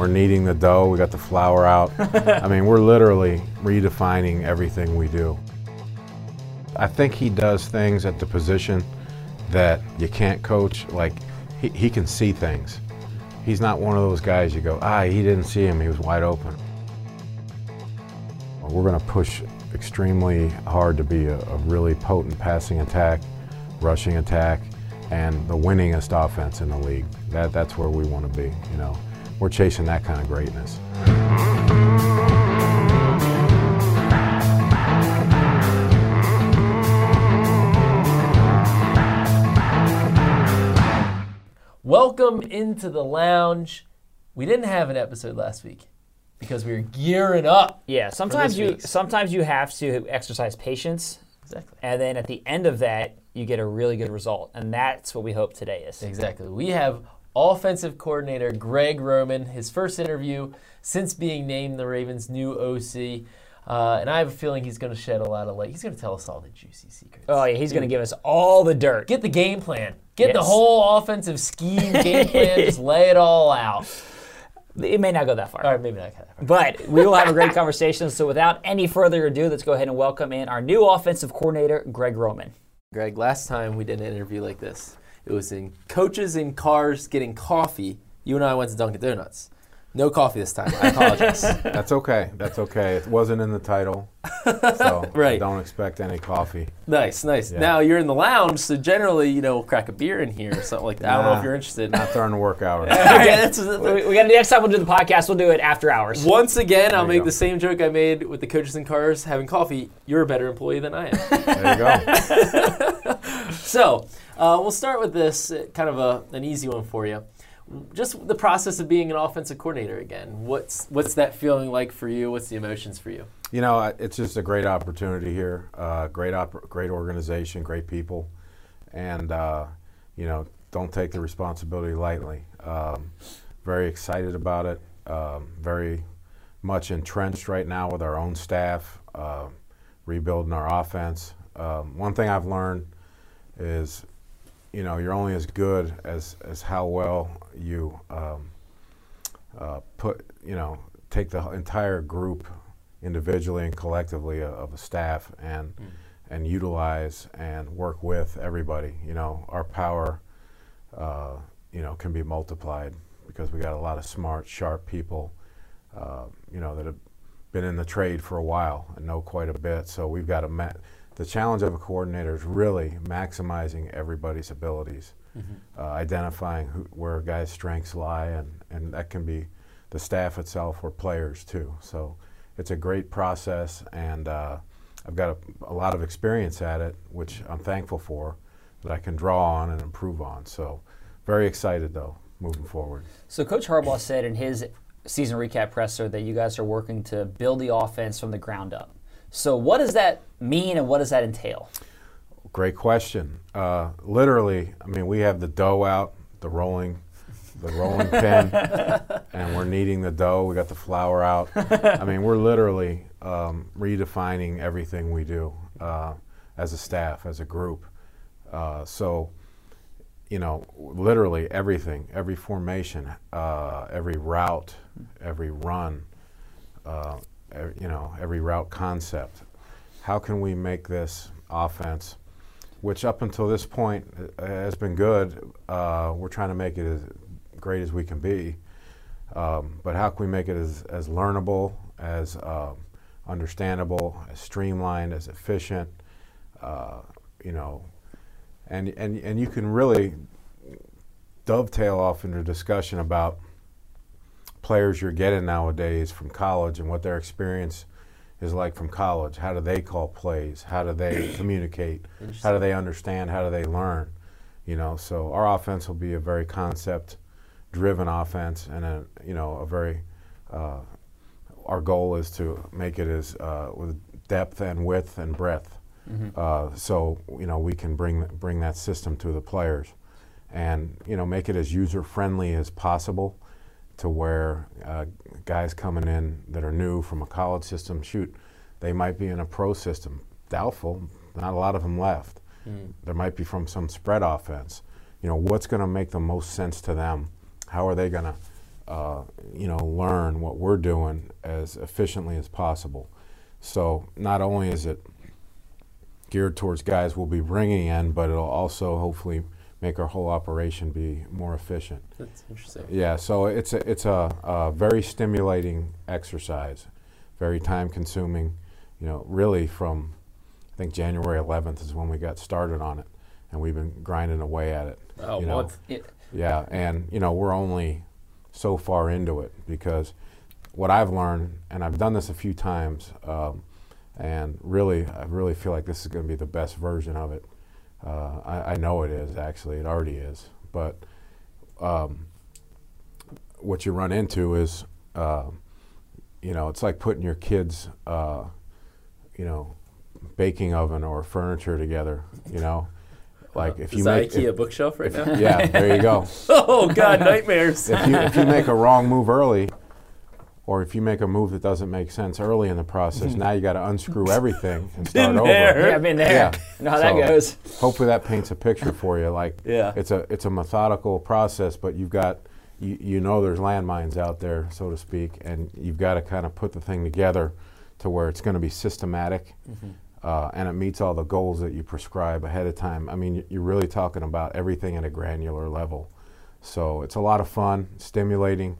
We're kneading the dough. We got the flour out. I mean, we're literally redefining everything we do. I think he does things at the position that you can't coach. Like, he, he can see things. He's not one of those guys you go, ah, he didn't see him. He was wide open. We're going to push extremely hard to be a, a really potent passing attack, rushing attack, and the winningest offense in the league. That, that's where we want to be. You know, we're chasing that kind of greatness. Welcome into the lounge. We didn't have an episode last week because we were gearing up. Yeah, sometimes you week's. sometimes you have to exercise patience, Exactly. and then at the end of that, you get a really good result, and that's what we hope today is. Exactly. We have offensive coordinator Greg Roman, his first interview since being named the Ravens' new OC. Uh, and I have a feeling he's going to shed a lot of light. He's going to tell us all the juicy secrets. Oh yeah, he's going to give us all the dirt. Get the game plan. Get the whole offensive scheme, game plan. just lay it all out. It may not go that far. All right, maybe not. Kind of. But we will have a great conversation. So without any further ado, let's go ahead and welcome in our new offensive coordinator, Greg Roman. Greg, last time we did an interview like this, it was in coaches in cars getting coffee. You and I went to Dunkin' Donuts. No coffee this time. I apologize. That's okay. That's okay. It wasn't in the title, so Right. don't expect any coffee. nice, nice. Yeah. Now you're in the lounge, so generally, you know, we'll crack a beer in here or something like that. I don't know if you're interested. Not during the work hours. okay, that's, We, we got to next time we'll do the podcast. We'll do it after hours. once again, I'll make go. the same joke I made with the coaches in cars having coffee. You're a better employee than I am. There you go. So uh, we'll start with this, uh, kind of a, an easy one for you. Just the process of being an offensive coordinator again. What's what's that feeling like for you? What's the emotions for you? You know, it's just a great opportunity here. Uh, great, op- great organization, great people, and uh, you know, don't take the responsibility lightly. Um, very excited about it. Um, very much entrenched right now with our own staff, uh, rebuilding our offense. Um, one thing I've learned is, you know, you're only as good as as how well you um, uh, put, you know, take the entire group individually and collectively of, of a staff and and utilize and work with everybody. You know, our power, uh, you know, can be multiplied because we got a lot of smart, sharp people, uh, you know, that have been in the trade for a while and know quite a bit. So we've got to the challenge of a coordinator is really maximizing everybody's abilities, uh, identifying who, where a guy's strengths lie, and, and that can be the staff itself or players too. So it's a great process, and uh, I've got a, a lot of experience at it, which I'm thankful for, that I can draw on and improve on. So very excited though, moving forward. So Coach Harbaugh said in his season recap presser that you guys are working to build the offense from the ground up. So what does that mean, and what does that entail? Great question. Uh, literally, I mean, we have the dough out, the rolling, the rolling pin, and we're kneading the dough. We got the flour out. I mean, we're literally um, redefining everything we do uh, as a staff, as a group. Uh, so, you know, literally everything, every formation, uh, every route, every run, uh, you know, every route concept. How can we make this offense, which up until this point uh, has been good, uh, we're trying to make it as great as we can be. Um, but how can we make it as, as learnable, as um understandable, as streamlined, as efficient? Uh, you know, and, and, and you can really dovetail off into discussion about players you're getting nowadays from college and what their experience is like from college. How do they call plays? How do they communicate? How do they understand? How do they learn? You know, so our offense will be a very concept-driven offense, and a you know a very. Uh, our goal is to make it as uh, with depth and width and breadth, uh, so you know we can bring bring that system to the players, and you know make it as user friendly as possible to where uh, guys coming in that are new from a college system, shoot, they might be in a pro system. Doubtful, not a lot of them left. There might be from some spread offense. You know, what's going to make the most sense to them? How are they going to uh, you know, learn what we're doing as efficiently as possible. So not only is it geared towards guys we'll be bringing in, but it'll also hopefully make our whole operation be more efficient. That's interesting. Yeah, so it's a, it's a, a very stimulating exercise, very time consuming. You know, really from I think January 11th is when we got started on it, and we've been grinding away at it. Oh, you know. It- Yeah, and you know we're only so far into it because what I've learned, and I've done this a few times, um, and really, I really feel like this is going to be the best version of it. Uh, I, I know it is actually; it already is. But um, what you run into is, um you know, it's like putting your kids, uh, you know, baking oven or furniture together. You know, like if Is you make IKEA if- bookshelf right now? yeah, there you go. oh God, nightmares. if you if you make a wrong move early, or if you make a move that doesn't make sense early in the process, now you got to unscrew everything and start Been over. there. yeah, I've been there. Yeah. Know how that goes. Hopefully that paints a picture for you. Like Yeah. it's a it's a methodical process, but you've got you, you know there's landmines out there, so to speak, and you've got to kind of put the thing together to where it's going to be systematic. Uh, and it meets all the goals that you prescribe ahead of time. I mean, you're really talking about everything at a granular level. So it's a lot of fun, stimulating,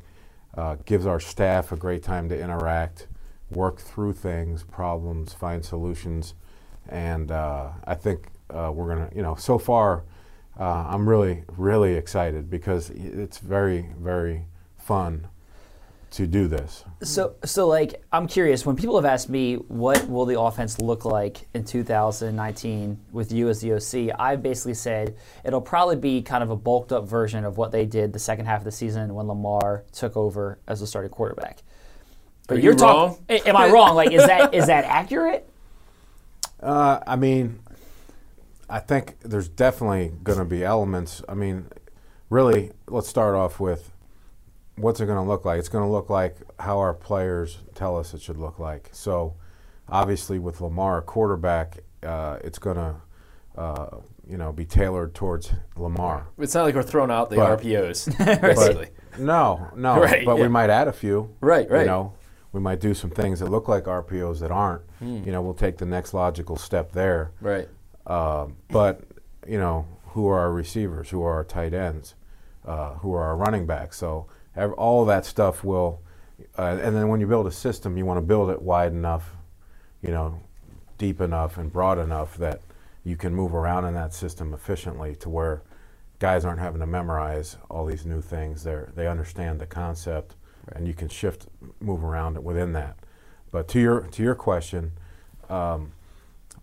uh, gives our staff a great time to interact, work through things, problems, find solutions, and uh, I think uh, we're gonna, you know, so far, uh, I'm really, really excited because it's very, very fun to do this. So, so like, I'm curious. When people have asked me what will the offense look like in 2019 with you as the OC, I've basically said it'll probably be kind of a bulked up version of what they did the second half of the season when Lamar took over as the starting quarterback. But Are you're you talking. wrong? Am I wrong? Like, is that is that accurate? Uh, I mean, I think there's definitely going to be elements. I mean, really, let's start off with what's it going to look like? It's going to look like how our players tell us it should look like. So, obviously, with Lamar, a quarterback, uh, it's going to, uh, you know, be tailored towards Lamar. It's not like we're throwing out the But- RPOs, basically. No, no, Right, but yeah. we might add a few. Right, right. You know, we might do some things that look like RPOs that aren't. Hmm. You know, we'll take the next logical step there. Right. Um, but you know, who are our receivers? Who are our tight ends? Uh, who are our running backs? So all that stuff will, uh, and then when you build a system, you want to build it wide enough, you know, deep enough and broad enough that you can move around in that system efficiently to where guys aren't having to memorize all these new things. They they understand the concept, and you can shift, move around within that. But to your to your question, um,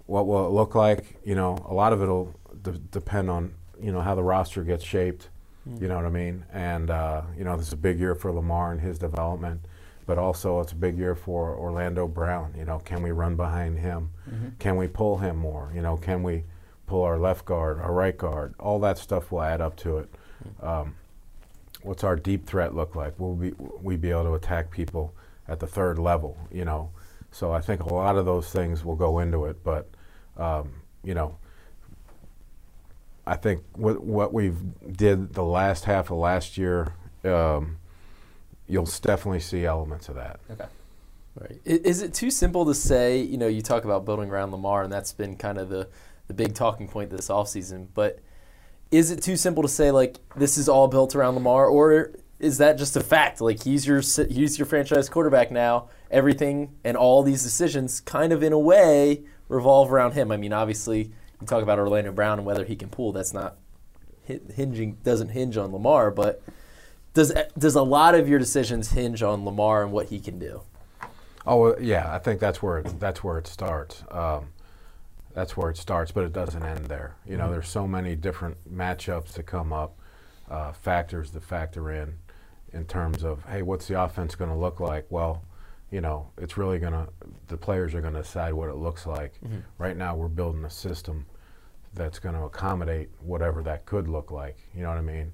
what will it look like? You know, a lot of it'll depend on you know how the roster gets shaped. You know what I mean? And uh, you know, this is a big year for Lamar and his development, but also it's a big year for Orlando Brown. You know, can we run behind him? Can we pull him more? You know, can we pull our left guard, our right guard? All that stuff will add up to it. Um, what's our deep threat look like? Will we we be able to attack people at the third level? You know, so I think a lot of those things will go into it. But um, you know, I think what what we've did the last half of last year, um, you'll definitely see elements of that. Okay. Right. Is it too simple to say, you know, you talk about building around Lamar, and that's been kind of the, the big talking point this offseason, but is it too simple to say, like, this is all built around Lamar, or is that just a fact? Like, he's your, he's your franchise quarterback now. Everything and all these decisions kind of, in a way, revolve around him. I mean, obviously, you talk about Orlando Brown and whether he can pull, that's not hinging, doesn't hinge on Lamar, but does, does a lot of your decisions hinge on Lamar and what he can do? Oh yeah, I think that's where it, that's where it starts. Um, that's where it starts, but it doesn't end there. You know, there's so many different matchups that come up, uh, factors that factor in, in terms of hey, what's the offense going to look like? Well, you know, it's really going to the players are going to decide what it looks like. Right now, we're building a system that's going to accommodate whatever that could look like. You know what I mean?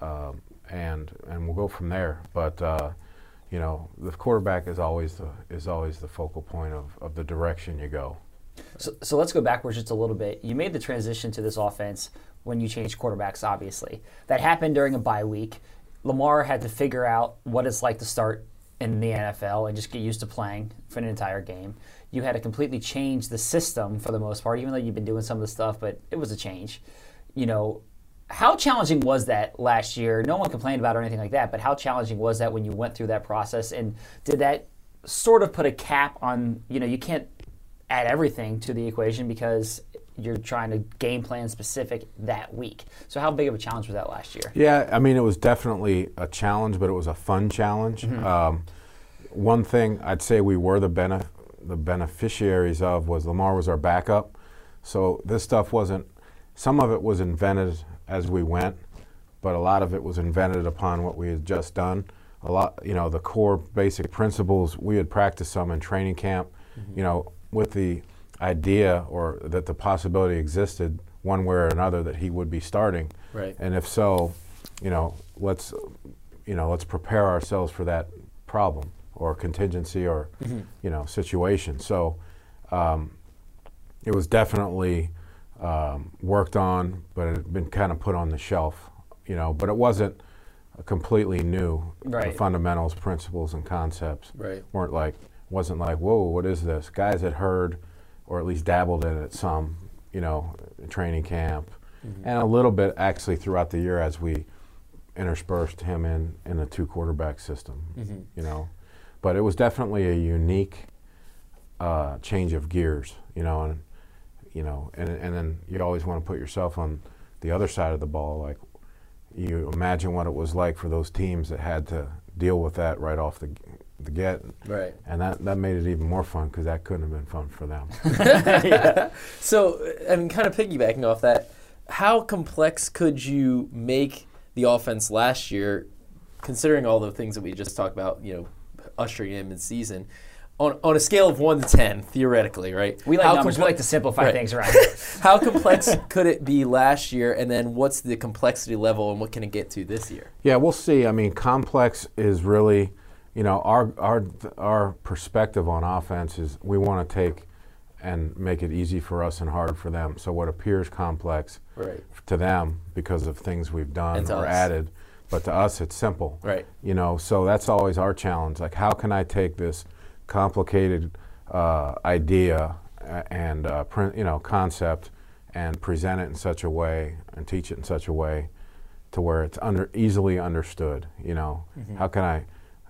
Um, and and we'll go from there. But uh, you know, the quarterback is always the is always the focal point of, of the direction you go. So, so let's go backwards just a little bit. You made the transition to this offense when you changed quarterbacks, obviously. That happened during a bye week. Lamar had to figure out what it's like to start in the NFL and just get used to playing for an entire game. You had to completely change the system for the most part, even though you've been doing some of the stuff, but it was a change. You know, how challenging was that last year? No one complained about it or anything like that, but how challenging was that when you went through that process? And did that sort of put a cap on, you know, you can't add everything to the equation because you're trying to game plan specific that week. So how big of a challenge was that last year? Yeah, I mean, it was definitely a challenge, but it was a fun challenge. Mm-hmm. Um, one thing I'd say we were the benef- the beneficiaries of was Lamar was our backup, so this stuff wasn't. Some of it was invented as we went, but a lot of it was invented upon what we had just done. A lot, you know, the core basic principles we had practiced some in training camp. You know, with the idea or that the possibility existed one way or another that he would be starting. Right. And if so, you know, let's you know, let's prepare ourselves for that problem or contingency or you know, situation. So um, it was definitely um, worked on, but it had been kind of put on the shelf, you know, but it wasn't completely new. The fundamentals, principles, and concepts Right. weren't like wasn't like whoa what is this guys had heard or at least dabbled in it some you know training camp. And a little bit actually throughout the year as we interspersed him in in a two quarterback system you know. But it was definitely a unique uh, change of gears you know and you know and, and then you always want to put yourself on the other side of the ball like you imagine what it was like for those teams that had to deal with that right off the the get Right. and that, that made it even more fun because that couldn't have been fun for them. So, I mean, kind of piggybacking off that, how complex could you make the offense last year, considering all the things that we just talked about, you know, ushering in mid season, on, on a scale of 1 to 10, theoretically, right? We like How numbers. comple- we like to simplify Right. things around here. How complex could it be last year, and then what's the complexity level, and what can it get to this year? yeah, we'll see. I mean, complex is really, you know, our our our perspective on offense is we want to take and make it easy for us and hard for them. So what appears complex Right. to them because of things we've done or us. added, but to us it's simple. Right. You know, so that's always our challenge. Like, how can I take this complicated uh, idea and uh, print, you know, concept and present it in such a way and teach it in such a way to where it's under easily understood. You know, how can I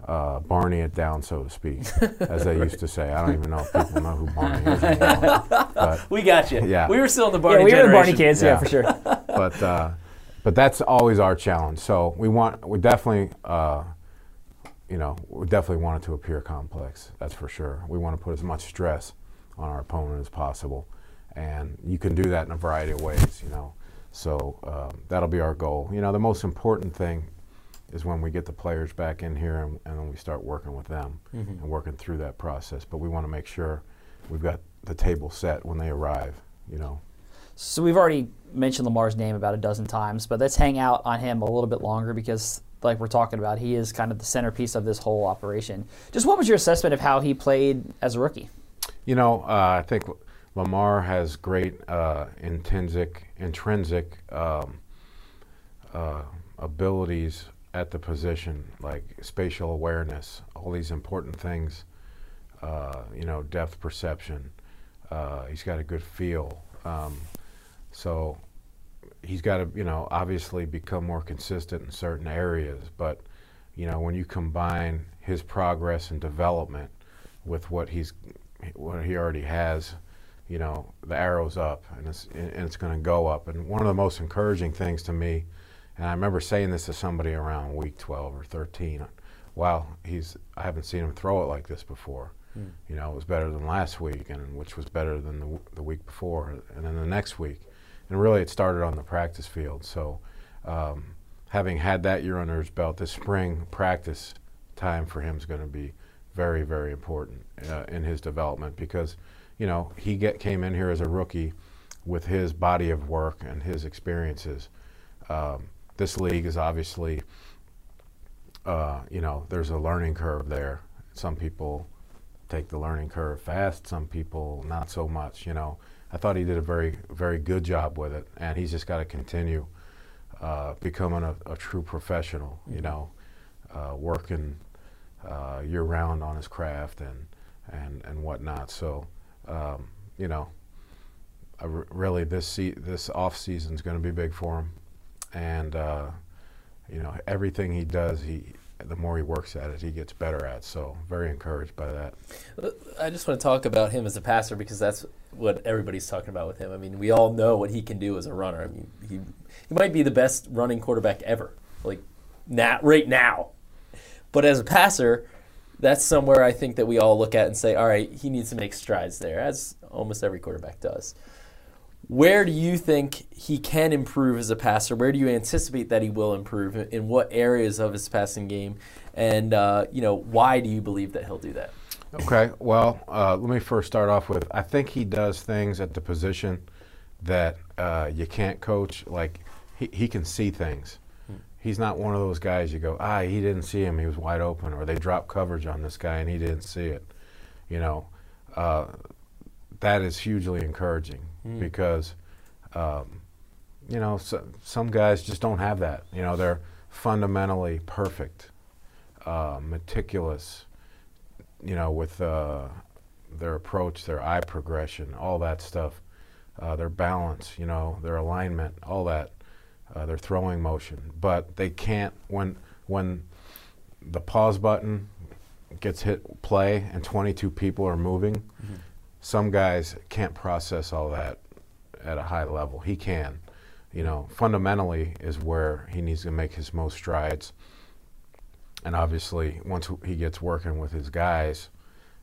uh, Barney it down, so to speak, as they used to say. I don't even know if people know who Barney is anymore. But We got you. Yeah. We were still in the Barney yeah, we were the Barney kids. Yeah, Yeah. for sure. but uh, but that's always our challenge. So we want we definitely uh, you know we definitely want it to appear complex. That's for sure. We want to put as much stress on our opponent as possible, and you can do that in a variety of ways. You know, so um, that'll be our goal. You know, the most important thing is when we get the players back in here and, and then we start working with them and working through that process. But we want to make sure we've got the table set when they arrive. You know. So we've already mentioned Lamar's name about a dozen times, but let's hang out on him a little bit longer because, like we're talking about, he is kind of the centerpiece of this whole operation. Just what was your assessment of how he played as a rookie? You know, uh, I think Lamar has great uh, intrinsic, intrinsic um, uh, abilities at the position, like spatial awareness, all these important things. Uh, you know, depth perception. Uh, he's got a good feel. Um, so he's got to, you know, obviously become more consistent in certain areas. But you know, when you combine his progress and development with what he's, what he already has, you know, the arrow's up and it's and it's going to go up. And one of the most encouraging things to me, and I remember saying this to somebody around week 12 or 13. Wow, he's I haven't seen him throw it like this before. You know, it was better than last week, and which was better than the, the week before, and then the next week. And really, it started on the practice field. So, um, having had that year under his belt, this spring practice time for him is going to be very, very important uh, in his development because, you know, he get came in here as a rookie with his body of work and his experiences. Um, this league is obviously, uh, you know, there's a learning curve there. Some people take the learning curve fast. Some people not so much. You know, I thought he did a very very good job with it, and he's just got to continue uh, becoming a, a true professional. You know, uh, working uh, year round on his craft and and and whatnot. So, um, you know, really this se- this off season is going to be big for him, and uh, you know everything he does, he the more he works at it, he gets better at. So, very encouraged by that. I just want to talk about him as a passer because that's what everybody's talking about with him. I mean, we all know what he can do as a runner. I mean, he he might be the best running quarterback ever, like now, right now. But as a passer, that's somewhere I think that we all look at and say, all right, he needs to make strides there, as almost every quarterback does. Where do you think he can improve as a passer? Where do you anticipate that he will improve? In what areas of his passing game? And uh, you know, why do you believe that he'll do that? Okay, well, uh, let me first start off with I think he does things at the position that uh, you can't coach. Like he, he can see things. He's not one of those guys you go, ah, he didn't see him, he was wide open, or they dropped coverage on this guy and he didn't see it. You know, uh, that is hugely encouraging because, um, you know, so, some guys just don't have that. You know, they're fundamentally perfect, uh, meticulous, you know, with uh, their approach, their eye progression, all that stuff, uh, their balance, you know, their alignment, all that, uh, their throwing motion. But they can't when when the pause button gets hit play and 22 people are moving. Some guys can't process all that at a high level. He can. You know, fundamentally is where he needs to make his most strides and obviously once he gets working with his guys,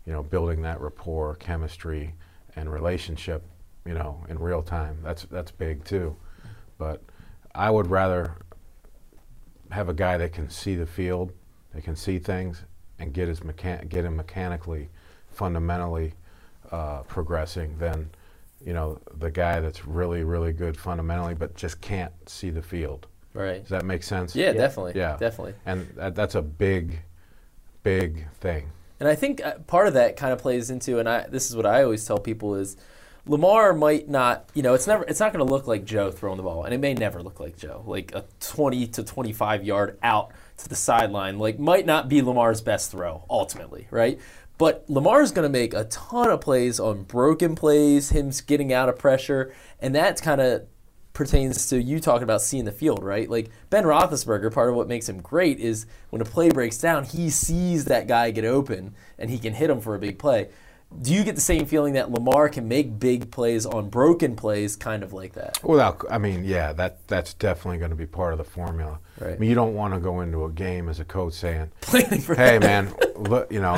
you know, building that rapport, chemistry, and relationship, you know, in real time, that's that's big too. But I would rather have a guy that can see the field, that can see things, and get his mechan- get him mechanically, fundamentally uh, progressing than, you know, the guy that's really really good fundamentally but just can't see the field. Right. Does that make sense? Yeah, definitely. Yeah. definitely. And that, that's a big, big thing. And I think uh, part of that kind of plays into, and I this is what I always tell people is, Lamar might not, you know, it's never, it's not going to look like Joe throwing the ball, and it may never look like Joe, like a 20 to 25 yard out to the sideline, like might not be Lamar's best throw ultimately, right? But Lamar's going to make a ton of plays on broken plays, him getting out of pressure, and that's kind of pertains to you talking about seeing the field, right? Like Ben Roethlisberger, part of what makes him great is when a play breaks down, he sees that guy get open and he can hit him for a big play. Do you get the same feeling that Lamar can make big plays on broken plays, kind of like that? Without, I mean, yeah, that that's definitely going to be part of the formula. Right. I mean, you don't want to go into a game as a coach saying, "Hey, man, look, you know,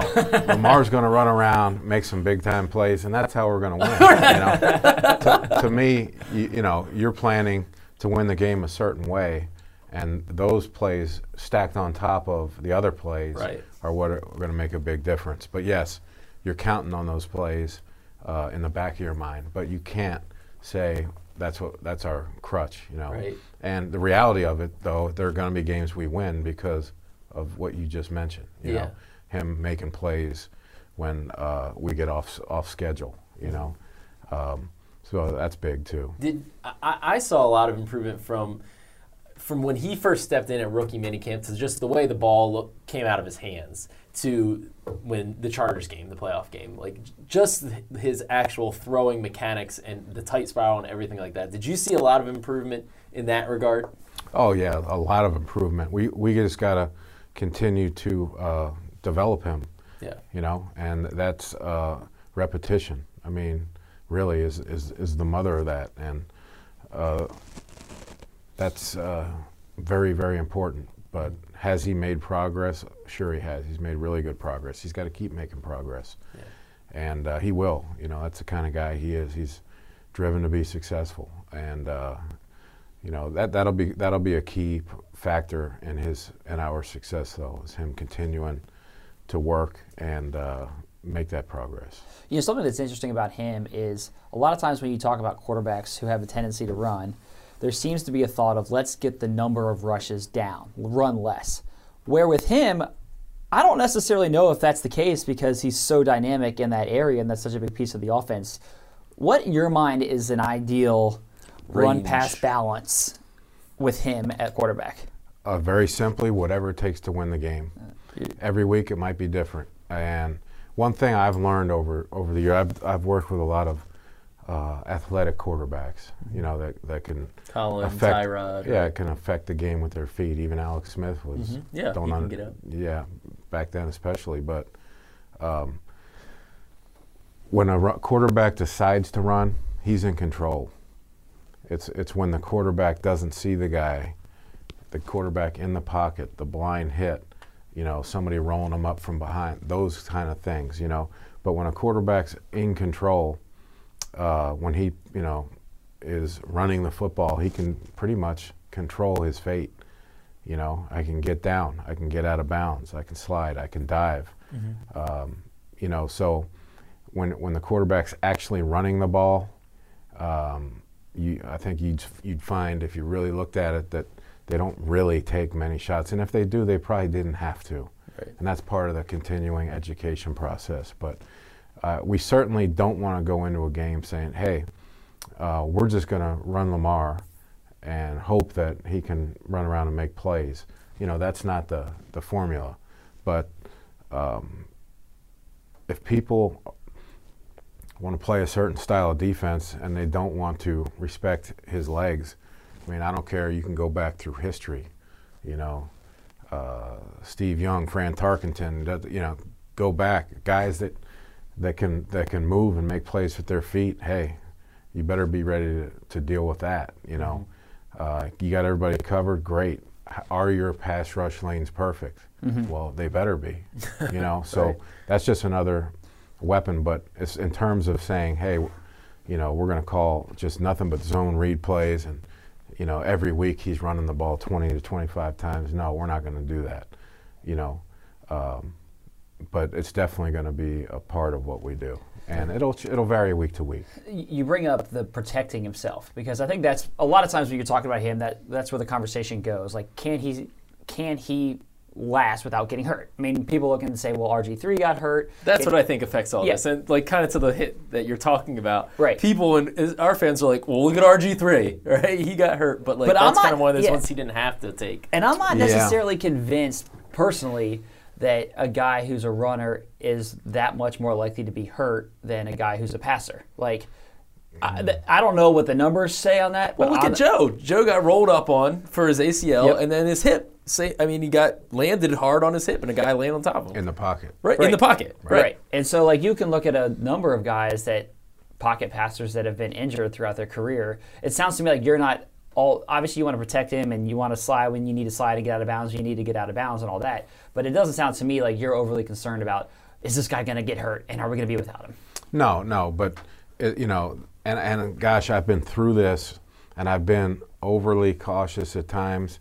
Lamar's going to run around, make some big time plays, and that's how we're going to win." You know, to, to me, you, you know, you're planning to win the game a certain way, and those plays stacked on top of the other plays Right. are what are going to make a big difference. But yes, you're counting on those plays uh, in the back of your mind, but you can't say that's what that's our crutch, you know. Right. And the reality of it, though, there are going to be games we win because of what you just mentioned. You Yeah. know, him making plays when uh, we get off off schedule. You know, um, so that's big too. Did I, I saw a lot of improvement from from when he first stepped in at rookie minicamp to just the way the ball look, came out of his hands to when the Chargers game, the playoff game, like just his actual throwing mechanics and the tight spiral and everything like that. Did you see a lot of improvement in that regard? Oh yeah, a lot of improvement. We we just got to continue to uh, develop him. Yeah. you know, and that's uh, repetition. I mean, really is, is, is the mother of that, and uh, that's uh, very, very important. But has he made progress? Sure, he has. He's made really good progress. He's got to keep making progress, and uh, he will. You know, that's the kind of guy he is. He's driven to be successful, and uh, you know that that'll be that'll be a key p- factor in his and our success. Though is him continuing to work and uh, make that progress. You know, something that's interesting about him is a lot of times when you talk about quarterbacks who have a tendency to run, there seems to be a thought of let's get the number of rushes down, run less. Where with him, I don't necessarily know if that's the case because he's so dynamic in that area and that's such a big piece of the offense. What in your mind is an ideal run pass balance with him at quarterback? Uh, very simply, whatever it takes to win the game. Every week it might be different. And one thing I've learned over over the year, I've, I've worked with a lot of uh, athletic quarterbacks. You know that that can Colin, affect Tyrod. yeah it can affect the game with their feet. Even Alex Smith was Mhm. Yeah, don't un- get up. yeah back then especially. But um, when a ru- quarterback decides to run, he's in control. It's it's when the quarterback doesn't see the guy, the quarterback in the pocket, the blind hit, you know, somebody rolling them up from behind, those kind of things, you know. But when a quarterback's in control, uh, when he, you know, is running the football, he can pretty much control his fate. You know, I can get down, I can get out of bounds, I can slide, I can dive. Um, you know, so when when the quarterback's actually running the ball, um, you, I think you'd you'd find if you really looked at it that they don't really take many shots, and if they do, they probably didn't have to, Right. and that's part of the continuing education process. But uh, we certainly don't want to go into a game saying, "Hey, uh, we're just going to run Lamar and hope that he can run around and make plays." You know, that's not the the formula. But um, if people want to play a certain style of defense and they don't want to respect his legs, I mean, I don't care. You can go back through history, you know, uh, Steve Young, Fran Tarkenton, you know, go back guys that that can that can move and make plays with their feet. Hey, you better be ready to, to deal with that. You know, uh, you got everybody covered. Great. Are your pass rush lanes perfect? Well, they better be. You know, so Right. that's just another weapon. But it's in terms of saying, hey, you know, we're going to call just nothing but zone read plays, and you know, every week he's running the ball 20 to 25 times. No, we're not going to do that. You know, um, but it's definitely going to be a part of what we do, and it'll it'll vary week to week. You bring up the protecting himself because I think that's a lot of times when you're talking about him, that that's where the conversation goes. Like, can he can he last without getting hurt? I mean, people look and say, well, RG three got hurt. That's Can- what I think affects all Yeah. this, and like kind of to the hit that you're talking about. Right. People and our fans are like, "Well, look at RG three, right? He got hurt, but like But I'm kind not- of one of those yeah. ones he didn't have to take." And I'm not Yeah. necessarily convinced personally that a guy who's a runner is that much more likely to be hurt than a guy who's a passer. Like, I, mm-hmm. I don't know what the numbers say on that. Well, look I'm- at Joe. Joe got rolled up on for his ACL, Yep. and then his hip. Say, I mean, he got landed hard on his hip, and a guy landed on top of him. In the pocket. right, in the pocket. Right. Right. And so, like, you can look at a number of guys that pocket passers that have been injured throughout their career. It sounds to me like you're not all. Obviously, you want to protect him and you want to slide when you need to slide and get out of bounds. You need to get out of bounds and all that. But it doesn't sound to me like you're overly concerned about is this guy going to get hurt and are we going to be without him? No, no, but it, you know, and and gosh, I've been through this, and I've been overly cautious at times.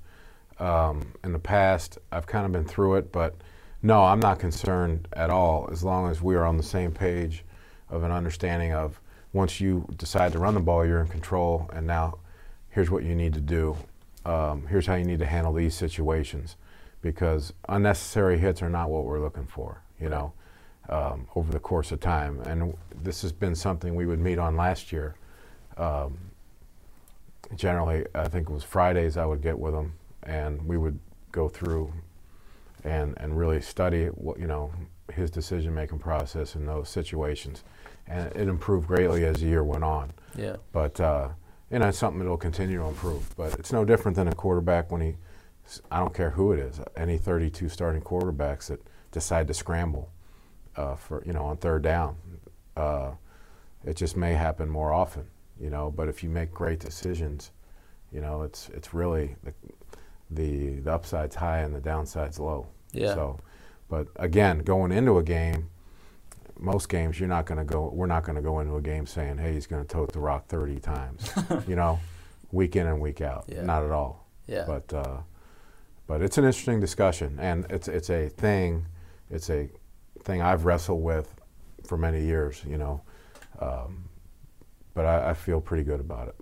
Um, in the past, I've kind of been through it, but no, I'm not concerned at all. As long as we are on the same page of an understanding of once you decide to run the ball, you're in control, and now here's what you need to do. Um, here's how you need to handle these situations, because unnecessary hits are not what we're looking for. You know um, over the course of time. And this has been something we would meet on last year. Um, generally, I think it was Fridays I would get with him, and we would go through and and really study what you know his decision making process in those situations, and it improved greatly as the year went on. Yeah. But uh, you know, it's something that'll continue to improve. But it's no different than a quarterback when he, I don't care who it is, any 32 starting quarterbacks that decide to scramble uh, for you know on third down. Uh, it just may happen more often, you know. But if you make great decisions, you know, it's it's really the the, the upside's high and the downside's low. Yeah. So, but again, going into a game, most games you're not going to go. We're not going to go into a game saying, "Hey, he's going to tote the rock 30 times," you know, week in and week out. Yeah. Not at all. Yeah. But uh, but it's an interesting discussion, and it's it's a thing. It's a thing I've wrestled with for many years. You know, um, but I, I feel pretty good about it.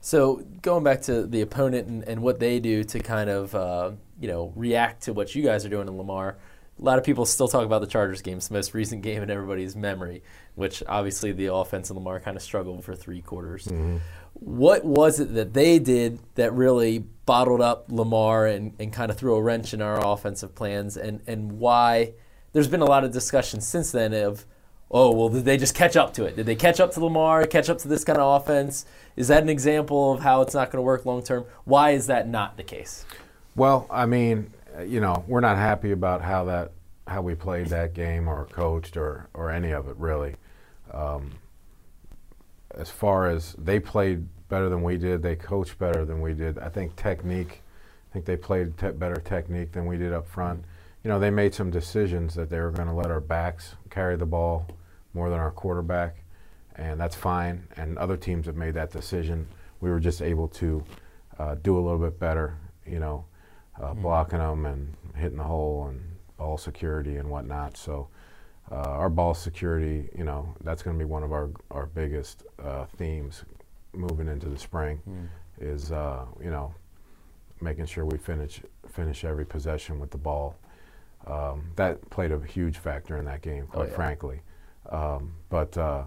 So going back to the opponent and, and what they do to kind of uh, you know react to what you guys are doing in Lamar, a lot of people still talk about the Chargers game. It's the most recent game in everybody's memory, which obviously the offense in Lamar kind of struggled for three quarters. Mm-hmm. what was it that they did that really bottled up Lamar and, and kind of threw a wrench in our offensive plans? And, and why there's been a lot of discussion since then of oh well did they just catch up to it? Did they catch up to Lamar catch up to this kind of offense? Is that an example of how it's not going to work long term? Why is that not the case? Well, I mean, you know, we're not happy about how that how we played that game or coached or or any of it really. Um, as far as they played better than we did, they coached better than we did. I think technique. I think they played te- better technique than we did up front. You know, they made some decisions that they were going to let our backs carry the ball more than our quarterback, and that's fine. And other teams have made that decision. We were just able to uh, do a little bit better. You know, uh, blocking them and hitting the hole and ball security and whatnot. So uh, our ball security, you know, that's going to be one of our our biggest uh, themes moving into the spring. Is uh, you know making sure we finish finish every possession with the ball. Um, that played a huge factor in that game, quite yeah. frankly. Um, but uh,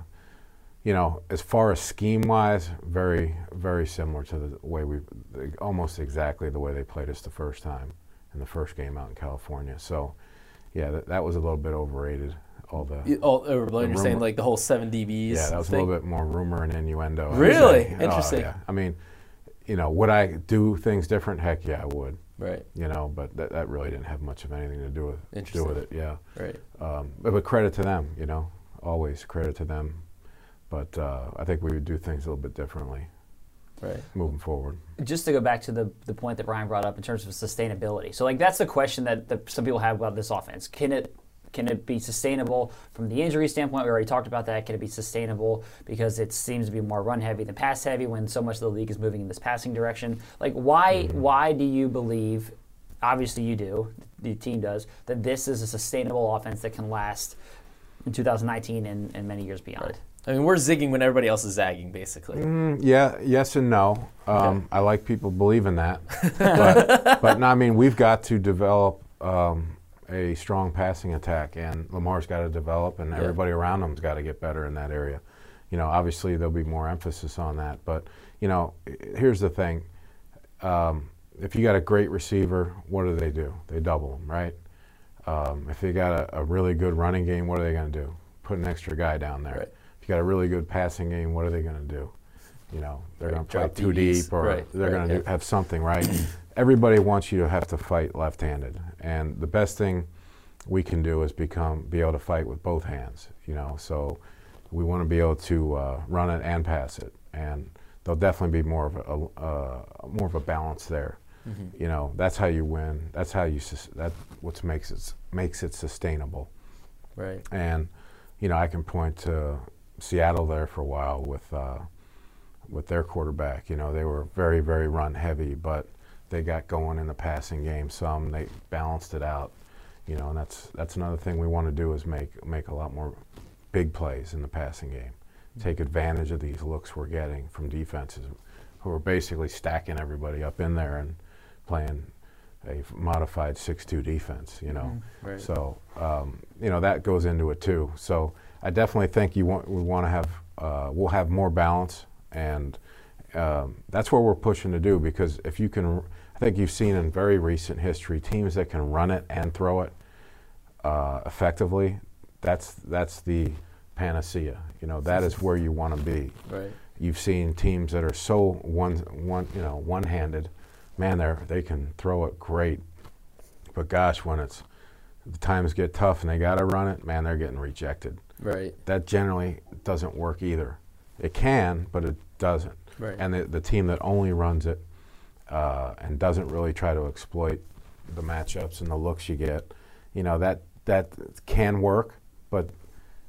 you know, as far as scheme wise, very, very similar to the way we, almost exactly the way they played us the first time in the first game out in California. So, yeah, that, that was a little bit overrated. All the You- oh, or you're saying like the whole seven DBs yeah, that was thing? a little bit more rumor and innuendo. Really? Oh, Interesting. yeah. I mean, you know, would I do things different? Heck yeah, I would. right You know, but that, that really didn't have much of anything to do with do with it. Yeah. right Um, but, but credit to them, you know, always credit to them. But uh, I think we would do things a little bit differently right moving forward. just to go back to the, the point that Brian brought up in terms of sustainability. So like that's the question that, that some people have about this offense. Can it can it be sustainable from the injury standpoint? We already talked about that. Can it be sustainable because it seems to be more run heavy than pass heavy when so much of the league is moving in this passing direction? Like why why do you believe obviously you do, the team does, that this is a sustainable offense that can last in 2019 and, and many years beyond? I mean we're zigging when everybody else is zagging basically Mm, yeah, yes and no. Um, I like people believing that, but, but no, I mean we've got to develop um, a strong passing attack, and Lamar's got to develop, and everybody around him's got to get better in that area. You know, obviously there'll be more emphasis on that, but you know, here's the thing: um, if you got a great receiver, what do they do? They double them, right? Um, if you got a, a really good running game, what are they going to do? Put an extra guy down there. Right. Got a really good passing game, what are they going to do? You know, they're Right, going to play drop too deep, or Right, they're right, going to yeah. have something, right? Everybody wants you to have to fight left-handed, and the best thing we can do is become be able to fight with both hands. You know, so we want to be able to uh, run it and pass it, and there'll definitely be more of a, a uh, more of a balance there. Mm-hmm. You know, that's how you win. That's how you sus- that what makes it makes it sustainable. right And you know, I can point to Seattle there for a while with uh, with their quarterback. You know, they were very very run heavy, but they got going in the passing game some. They balanced it out. You know, and that's that's another thing we want to do is make make a lot more big plays in the passing game. Take advantage of these looks we're getting from defenses who are basically stacking everybody up in there and playing a modified 6-2 defense, you know. Right. So, um, you know, that goes into it too. So I definitely think you want, we want to have, uh, we'll have more balance and um, that's what we're pushing to do because if you can, I think you've seen in very recent history teams that can run it and throw it uh, effectively, that's, that's the panacea. You know, that is where you want to be. right You've seen teams that are so one, one, you know, one-handed. Man, they they can throw it great, but gosh, when it's the times get tough and they got to run it, man, they're getting rejected. right That generally doesn't work either. It can, but it doesn't. Right. And the, the team that only runs it uh, and doesn't really try to exploit the matchups and the looks you get, you know, that that can work, but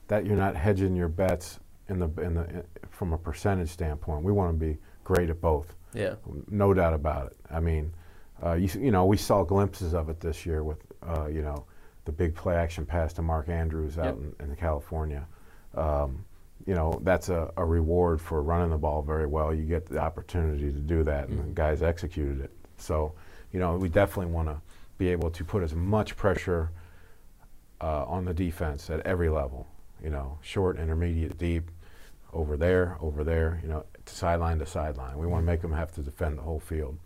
that you're not hedging your bets in the in the in, from a percentage standpoint. We want to be great at both, yeah no doubt about it. I mean, uh, you you know, we saw glimpses of it this year with uh, you know the big play action pass to Mark Andrews out Yep. in, in California. Um, you know, that's a, a reward for running the ball very well. You get the opportunity to do that, and the guys executed it. So, you know, we definitely want to be able to put as much pressure uh, on the defense at every level. You know, short, intermediate, deep, over there, over there. You know, sideline to sideline. We want to make them have to defend the whole field.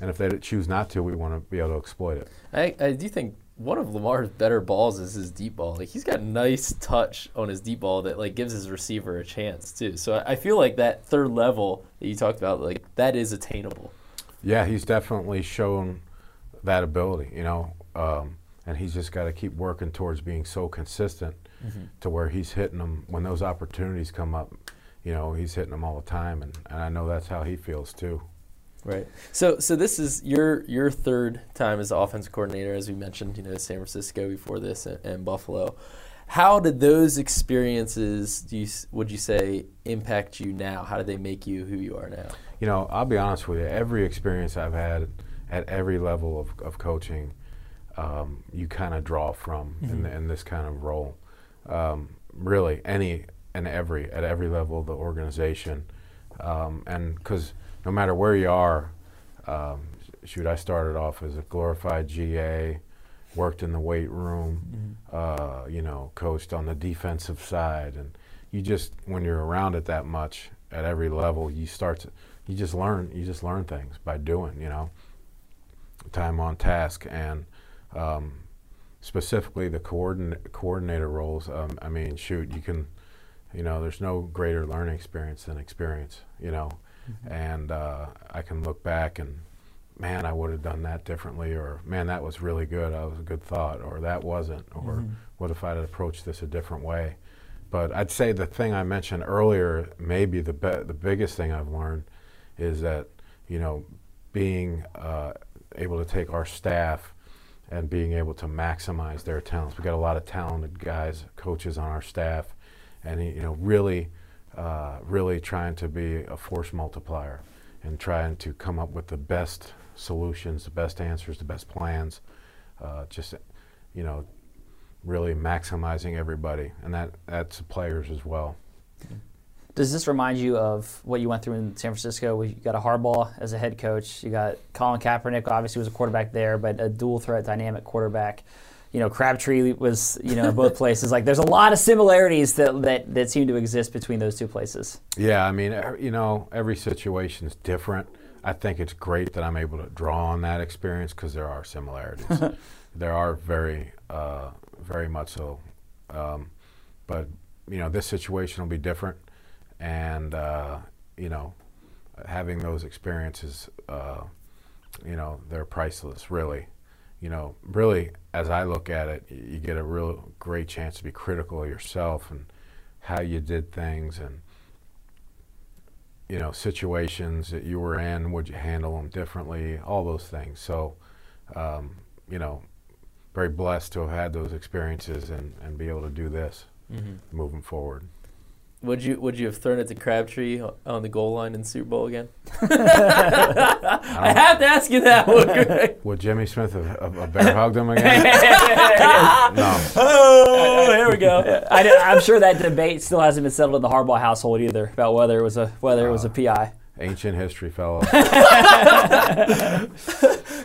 And if they choose not to, we want to be able to exploit it. I, I do think one of Lamar's better balls is his deep ball. Like he's got nice touch on his deep ball that like gives his receiver a chance too. So I, I feel like that third level that you talked about, like that is attainable. Yeah, he's definitely shown that ability, you know, um, and he's just got to keep working towards being so consistent to where he's hitting them when those opportunities come up. You know, he's hitting them all the time, and, and I know that's how he feels too. Right. So so this is your your third time as offensive coordinator, as we mentioned. You know, San Francisco before this and, and Buffalo. How did those experiences do you would you say impact you now? How did they make you who you are now? You know, I'll be honest with you. Every experience I've had at every level of, of coaching, um, you kind of draw from in, in this kind of role. Um, really, any and every at every level of the organization, um, and because no matter where you are, um, shoot, I started off as a glorified GA, worked in the weight room, uh, you know, coached on the defensive side, and you just when you're around it that much at every level, you start to you just learn you just learn things by doing, you know, time on task and um, specifically the coordin- coordinator roles. Um, I mean, shoot, you can, you know, there's no greater learning experience than experience, you know, and uh, I can look back and man, I would have done that differently, or man, that was really good. That was a good thought, or that wasn't, or what if I'd approached this a different way? But I'd say the thing I mentioned earlier, maybe the be- the biggest thing I've learned is that you know being uh, able to take our staff and being able to maximize their talents. We got a lot of talented guys, coaches on our staff, and you know really, uh, really trying to be a force multiplier and trying to come up with the best solutions, the best answers, the best plans. Uh, just you know, really maximizing everybody, and that that's the players as well. Does this remind you of what you went through in San Francisco? You got a Harbaugh as a head coach. You got Colin Kaepernick, obviously was a quarterback there, but a dual threat dynamic quarterback. You know, Crabtree was you know both places. Like, there's a lot of similarities that, that that seem to exist between those two places. Yeah, I mean, er, you know, every situation is different. I think it's great that I'm able to draw on that experience because there are similarities. there are very, uh, very much so. Um, but you know, this situation will be different, and uh, you know, having those experiences, uh, you know, they're priceless. Really, you know, really, as I look at it, you get a real great chance to be critical of yourself and how you did things and you know situations that you were in would you handle them differently all those things. So um, you know very blessed to have had those experiences and, and be able to do this moving forward Would you would you have thrown it to Crabtree on the goal line in the Super Bowl again? I um, have to ask you that one. Greg. would jimmy smith have, have, have bear hugged him again no oh, here we go. I, am sure that debate still hasn't been settled in the Harbaugh household either about whether it was a whether it was a uh, PI. ancient history fellow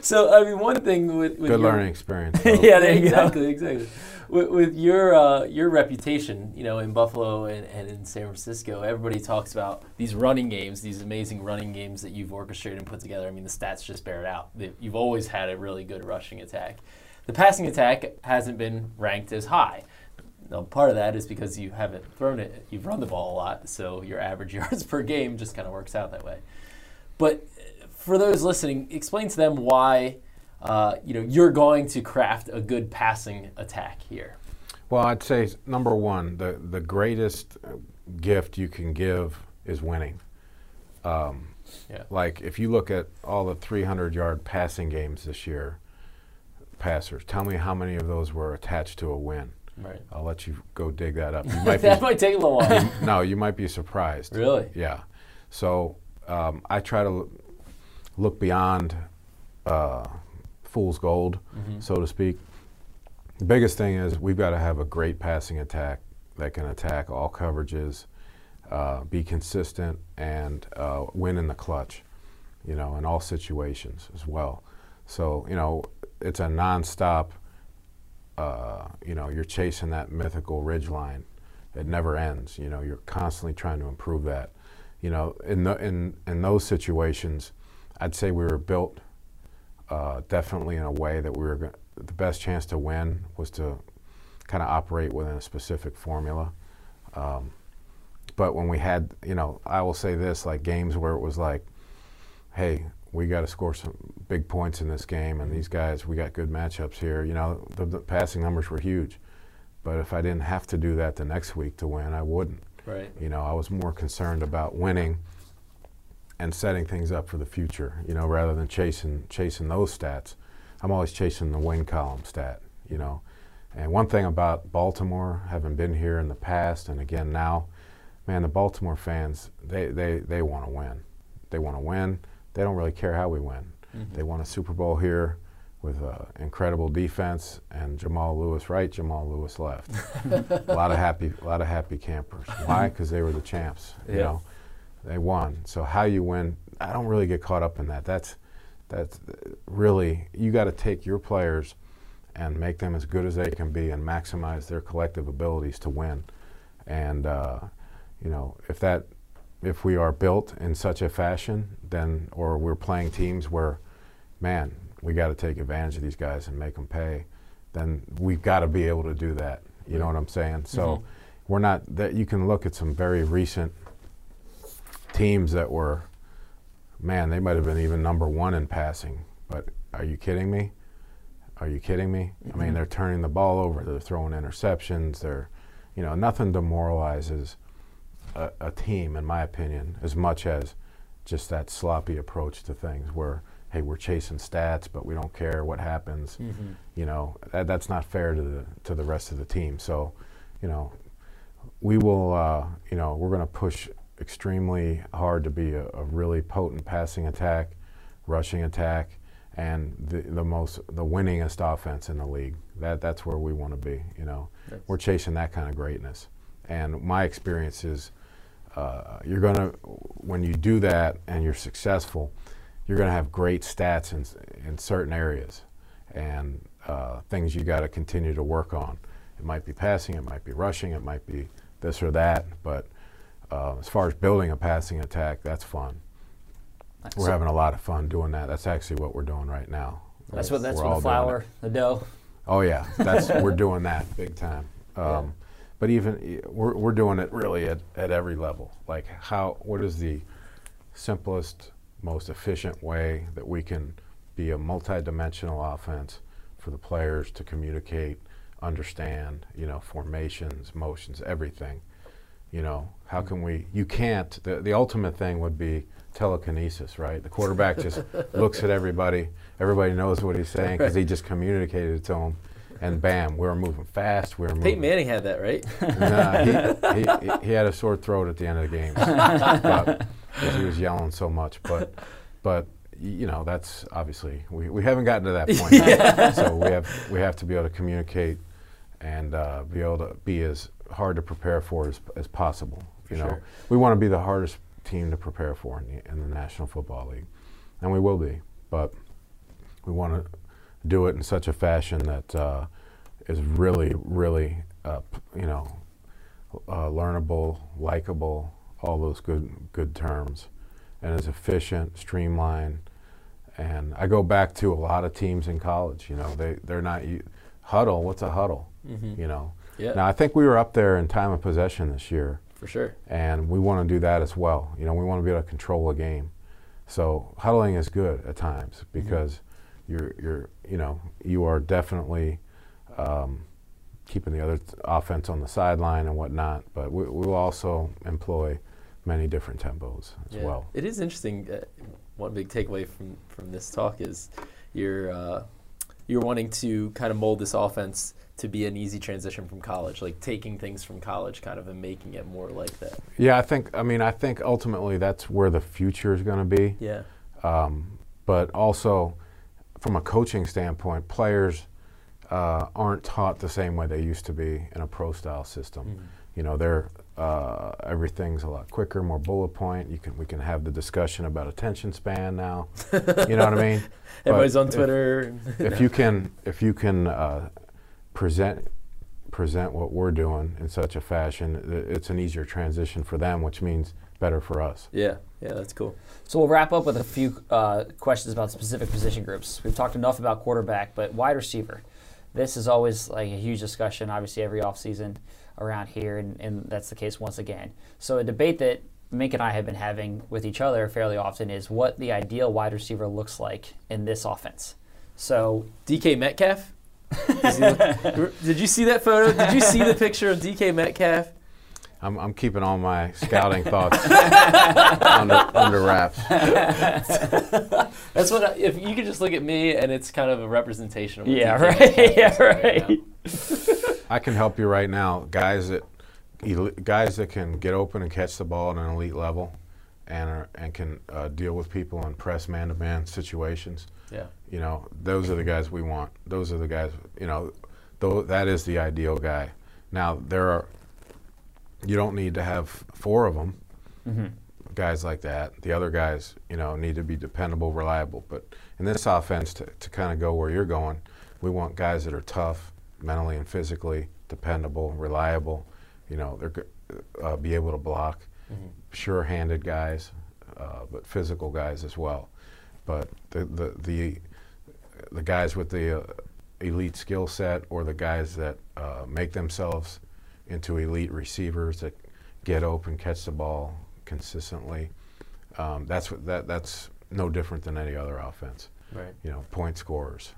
So I mean, one thing with, with good your- learning experience yeah, there you go. exactly, exactly. With, with your uh, your reputation, you know, in Buffalo and, and in San Francisco, everybody talks about these running games, these amazing running games that you've orchestrated and put together. I mean, the stats just bear it out. You've always had a really good rushing attack. The passing attack hasn't been ranked as high. Now, part of that is because you haven't thrown it, you've run the ball a lot, so your average yards per game just kind of works out that way. But for those listening, explain to them why uh, you know you're going to craft a good passing attack here. Well, I'd say number one, the the greatest uh, gift you can give is winning. Um, Yeah. Like if you look at all the 300 yard passing games this year, passers, tell me how many of those were attached to a win. Right. I'll let you go dig that up. You might that be, might take a little while. no, you might be surprised. really? Yeah. So um, I try to look beyond uh, fool's gold, so to speak. The biggest thing is we've got to have a great passing attack that can attack all coverages, uh, be consistent, and uh, win in the clutch, you know, in all situations as well. So, you know, it's a nonstop, uh, you know, you're chasing that mythical ridge line. It never ends. You know, you're constantly trying to improve that. you know, in the, in in those situations, I'd say we were built uh, definitely in a way that we were go- the best chance to win was to kind of operate within a specific formula. Um, but when we had, you know, I will say this, like games where it was like, hey, we got to score some big points in this game, and these guys, we got good matchups here. You know, the, the passing numbers were huge. But if I didn't have to do that the next week to win, I wouldn't. Right. You know, I was more concerned about winning and setting things up for the future. You know, rather than chasing chasing those stats. I'm always chasing the win column stat. You know, and one thing about Baltimore, having been here in the past and again now, man, the Baltimore fans they they they want to win. They want to win. They don't really care how we win. They won a Super Bowl here with uh, incredible defense and Jamal Lewis right, Jamal Lewis left. a lot of happy, a lot of happy campers. Why? Because they were the champs. You Yeah. know, they won. So how you win, I don't really get caught up in that. That's that's really you got to take your players and make them as good as they can be and maximize their collective abilities to win. And uh, you know, if that if we are built in such a fashion, then or we're playing teams where, man, we got to take advantage of these guys and make them pay, then we've got to be able to do that. You know what I'm saying? So we're not that you can look at some very recent teams that were, man, they might have been even number one in passing. But are you kidding me? Are you kidding me? I mean, they're turning the ball over. They're throwing interceptions. They're, you know, nothing demoralizes a, a team, in my opinion, as much as just that sloppy approach to things where, hey, we're chasing stats, but we don't care what happens. You know, that, that's not fair to the to the rest of the team. So, you know, we will, uh, you know, we're going to push extremely hard to be a, a really potent passing attack, rushing attack, and the, the most, the winningest offense in the league. That that's where we want to be. You know, Yes. we're chasing that kind of greatness. And my experience is, uh, you're going to, when you do that and you're successful, you're going to have great stats in, in certain areas and uh, things you got to continue to work on. It might be passing, it might be rushing, it might be this or that. But uh, as far as building a passing attack, that's fun. We're So- having a lot of fun doing that. That's actually what we're doing right now. That's what that's what the flour, the dough. Oh yeah, that's we're doing that big time. Um, Yeah. But even we're we're doing it really at, at every level. Like how what is the simplest, most efficient way that we can be a multi-dimensional offense for the players to communicate, understand, you know, formations, motions, everything. You know, how can we? You can't. The the ultimate thing would be telekinesis, right? The quarterback just looks at everybody. Everybody knows what he's saying because he just communicated it to them, and bam, we were moving fast. We were moving. Peyton Manning had that, right? Nah, he, he, he had a sore throat at the end of the game 'cause he was yelling so much. But, but you know, that's obviously we, we haven't gotten to that point. yeah. So we have we have to be able to communicate and uh, be able to be as hard to prepare for as, as possible. For you know, we want to be the hardest team to prepare for in the, in the National Football League, and we will be. But we want to do it in such a fashion that uh, is really, really, uh, you know, uh, learnable, likable, all those good good terms, and is efficient, streamlined. And I go back to a lot of teams in college. You know, they they're not huddle. What's a huddle? Mm-hmm. You know. Yeah, Now I think we were up there in time of possession this year for sure. and we want to do that as well. You know, we want to be able to control a game. So huddling is good at times because you're you're you know you are definitely um, keeping the other t- offense on the sideline and whatnot. But we, we will also employ many different tempos as Yeah. well. It is interesting. Uh, one big takeaway from from this talk is you're uh, you're wanting to kind of mold this offense to be an easy transition from college, like taking things from college, kind of, and making it more like that. Yeah, I think I mean I think ultimately that's where the future is going to be. Yeah. Um, but also, from a coaching standpoint, players uh, aren't taught the same way they used to be in a pro style system. Mm-hmm. You know, they're uh, everything's a lot quicker, more bullet point. You can we can have the discussion about attention span now. you know what I mean? But Everybody's on if- Twitter. if you can if you can uh, present present what we're doing in such a fashion, it's an easier transition for them, which means better for us. Yeah, yeah, that's cool. So we'll wrap up with a few uh, questions about specific position groups. We've talked enough about quarterback, but wide receiver. This is always like a huge discussion, obviously, every offseason around here, and, and that's the case once again. So a debate that Mink and I have been having with each other fairly often is what the ideal wide receiver looks like in this offense. So DK Metcalf. Does he look- did you see that photo? Did you see the picture of DK Metcalf? I'm, I'm keeping all my scouting thoughts under, under wraps. That's what. I, if you could just look at me, and it's kind of a representation of. What Yeah, DK right. Yeah, right right. I can help you right now, guys that guys that can get open and catch the ball at an elite level, and are, and can uh, deal with people in press man-to-man situations. Yeah. You know, those are the guys we want. Those are the guys. You know, though that is the ideal guy. Now there are. You don't need to have four of them. Guys like that. The other guys, you know, need to be dependable, reliable. But in this offense, to, to kind of go where you're going, we want guys that are tough, mentally and physically, dependable, reliable. You know, they're uh, be able to block. Sure-handed guys, uh, but physical guys as well. But the the the, the guys with the uh, elite skill set, or the guys that uh, make themselves into elite receivers that get open, catch the ball consistently. Um, that's what that that's no different than any other offense. Right. You know, point scorers.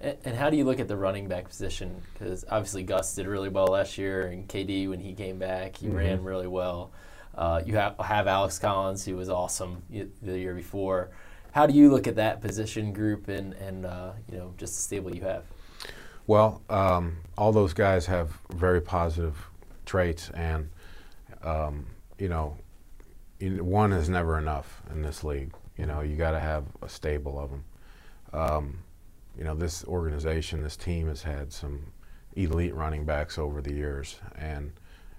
And, and how do you look at the running back position? Because obviously Gus did really well last year, and KD when he came back, he ran really well. Uh, you have have Alex Collins, who was awesome the year before. How do you look at that position group and and uh, you know just the stable you have? Well, um, all those guys have very positive traits, and um, you know, one is never enough in this league. You know, you got to have a stable of them. Um, you know, this organization, this team has had some elite running backs over the years, and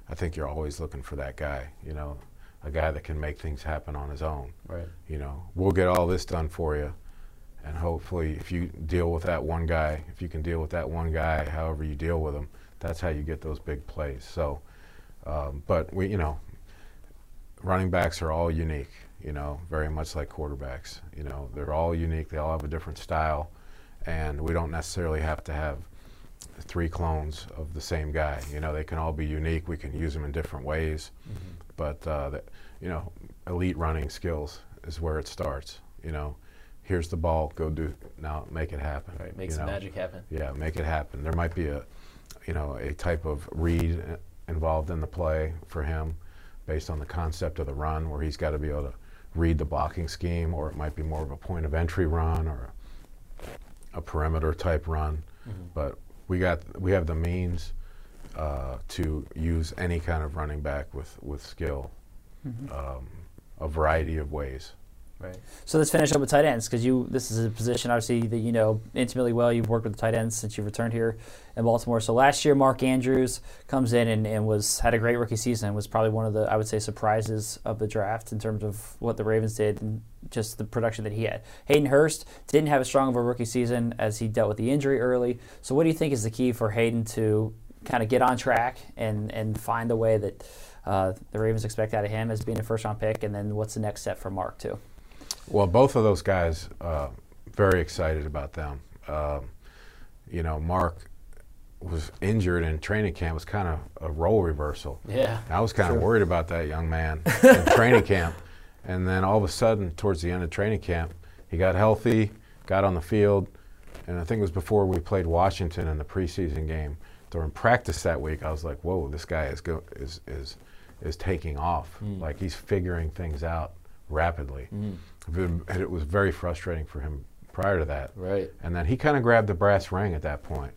I think you're always looking for that guy. You know, a guy that can make things happen on his own Right. you know, we'll get all this done for you. And hopefully, if you deal with that one guy, if you can deal with that one guy, however you deal with him, that's how you get those big plays. So, um, but we, you know, running backs are all unique, you know, very much like quarterbacks. You know, they're all unique, they all have a different style, and we don't necessarily have to have three clones of the same guy. You know, they can all be unique, we can use them in different ways. But, uh, that, you know, elite running skills is where it starts. You know, here's the ball, go do, now make it happen. Right. Make some know? magic happen. Yeah, make it happen. There might be a, you know, a type of read uh, involved in the play for him, based on the concept of the run, where he's got to be able to read the blocking scheme, or it might be more of a point of entry run or a, a perimeter type run. But we got we have the means uh, to use any kind of running back with with skill, um, a variety of ways. Right. So let's finish up with tight ends because you this is a position obviously that you know intimately well. You've worked with the tight ends since you returned here in Baltimore. So last year, Mark Andrews comes in and, and was had a great rookie season. Was probably one of the I would say surprises of the draft in terms of what the Ravens did and just the production that he had. Hayden Hurst didn't have as strong of a rookie season as he dealt with the injury early. So what do you think is the key for Hayden to kind of get on track and and find the way that uh, the Ravens expect out of him as being a first round pick? And then what's the next step for Mark too? Well, both of those guys, uh, very excited about them. Um, you know, Mark was injured in training camp. It was kind of a role reversal. Yeah. I was kind of worried about that young man in training camp. And then all of a sudden, towards the end of training camp, he got healthy, got on the field, and I think it was before we played Washington in the preseason game. During practice that week, I was like, "Whoa, this guy is go- is is is taking off. Mm. Like he's figuring things out rapidly." Mm. And it was very frustrating for him prior to that. Right. And then he kind of grabbed the brass ring at that point.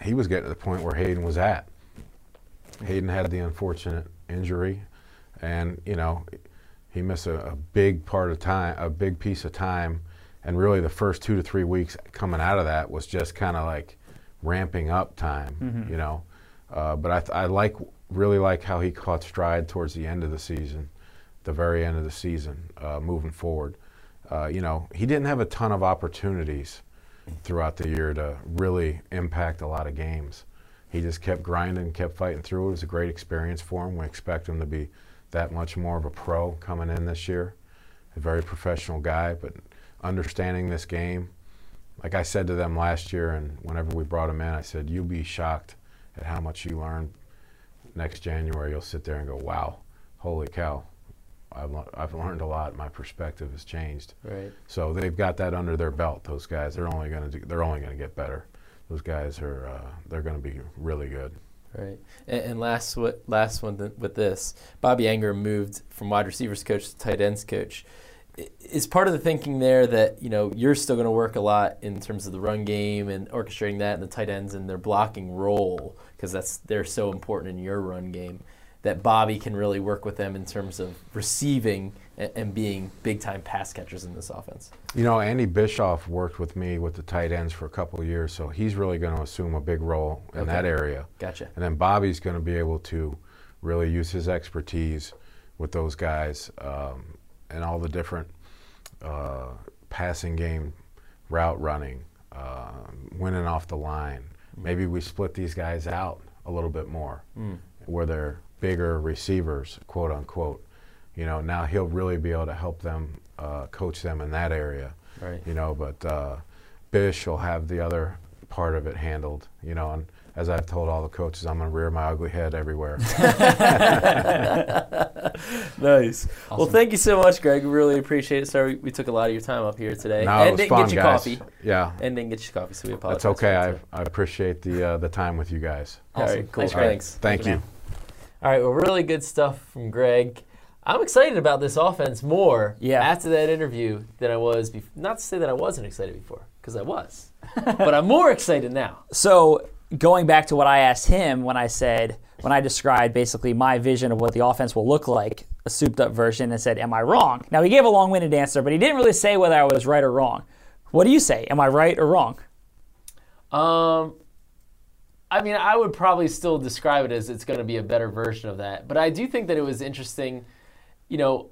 He was getting to the point where Hayden was at. Hayden had the unfortunate injury, and you know, he missed a, a big part of time, a big piece of time, and really the first two to three weeks coming out of that was just kind of like ramping up time, you know. Uh, but I, th- I like really like how he caught stride towards the end of the season, the very end of the season, uh, moving forward. Uh, you know, he didn't have a ton of opportunities throughout the year to really impact a lot of games. He just kept grinding, kept fighting through. It was a great experience for him. We expect him to be that much more of a pro coming in this year. A very professional guy, but understanding this game. Like I said to them last year, and whenever we brought them in, I said, "You'll be shocked at how much you learn. Next January, you'll sit there and go, wow, holy cow, I've, I've learned a lot. My perspective has changed." Right. So they've got that under their belt. Those guys, they're only going to they're only going to get better. Those guys are uh, they're going to be really good. Right. And, and last what last one th- with this, Bobby Engram moved from wide receivers coach to tight ends coach. Is part of the thinking there that you know you're still going to work a lot in terms of the run game and orchestrating that and the tight ends and their blocking role because that's they're so important in your run game that Bobby can really work with them in terms of receiving and, and being big time pass catchers in this offense. You know, Andy Bischoff worked with me with the tight ends for a couple of years, so he's really going to assume a big role in Okay. that area. Gotcha. And then Bobby's going to be able to really use his expertise with those guys um, and all the different uh, passing game, route running, uh, winning off the line. Maybe we split these guys out a little bit more, where they're bigger receivers, quote unquote. You know, now he'll really be able to help them, uh, coach them in that area. Right. You know, but uh, Bish will have the other part of it handled. You know, and as I've told all the coaches, I'm gonna rear my ugly head everywhere. Nice. Well, thank you so much, Greg. We really appreciate it. Sorry we took a lot of your time up here today. no, and it was didn't fun, get you guys. coffee. Yeah, And didn't get you coffee, so we apologize. that's okay. I. I appreciate the uh, the time with you guys. All Awesome. right, cool. Thanks, All right. Thanks. Thank you. man. All right, well, really good stuff from Greg. I'm excited about this offense more Yeah. after that interview than I was before. Not to say that I wasn't excited before, because I was. but I'm more excited now. So going back to what I asked him when I said when I described basically my vision of what the offense will look like, a souped up version, and said, "Am I wrong?" Now he gave a long winded answer, but he didn't really say whether I was right or wrong. What do you say? Am I right or wrong? Um, I mean, I would probably still describe it as it's going to be a better version of that. But I do think that it was interesting. You know,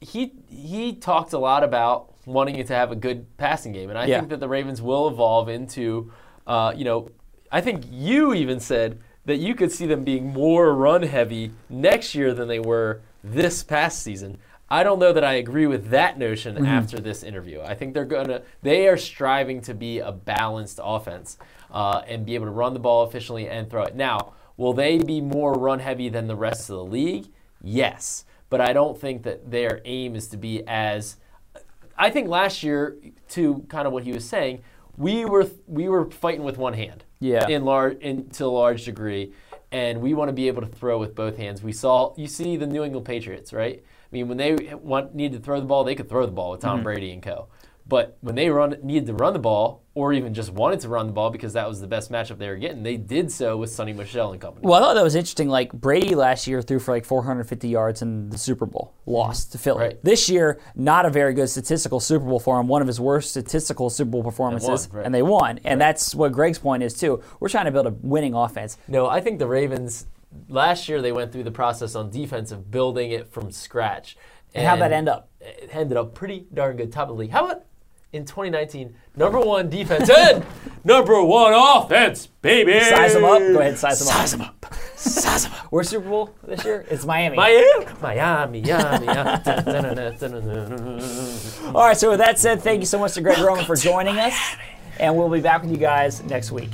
he he talked a lot about wanting it to have a good passing game, and I Yeah. think that the Ravens will evolve into. Uh, you know, I think you even said that you could see them being more run heavy next year than they were this past season. I don't know that I agree with that notion after this interview. I think they're gonna they are striving to be a balanced offense uh, and be able to run the ball efficiently and throw it. Now, will they be more run heavy than the rest of the league? Yes, but I don't think that their aim is to be as I think last year, to kind of what he was saying, we were we were fighting with one hand. Yeah. In large, in, to a large degree, and we want to be able to throw with both hands. We saw you see the New England Patriots, right? I mean, when they want needed to throw the ball, they could throw the ball with Tom Mm-hmm. Brady and co. But when they run needed to run the ball, or even just wanted to run the ball because that was the best matchup they were getting, they did so with Sony Michel and company. Well, I thought that was interesting. Like Brady last year threw for like 450 yards in the Super Bowl, mm-hmm. lost to Philly. Right. This year, not a very good statistical Super Bowl for him. One of his worst statistical Super Bowl performances, right. and they won. And that's what Greg's point is too. We're trying to build a winning offense. No, I think the Ravens last year they went through the process on defense of building it from scratch. And how'd that end up? It ended up pretty darn good, top of the league. How about in 2019, number one defense and number one offense, baby. Size them up. Go ahead, size them up. Size them up. Size them up. Where's Super Bowl this year? It's Miami. Miami, Miami, Miami. All right. So with that said, thank you so much to Greg Roman for joining us, and we'll be back with you guys next week.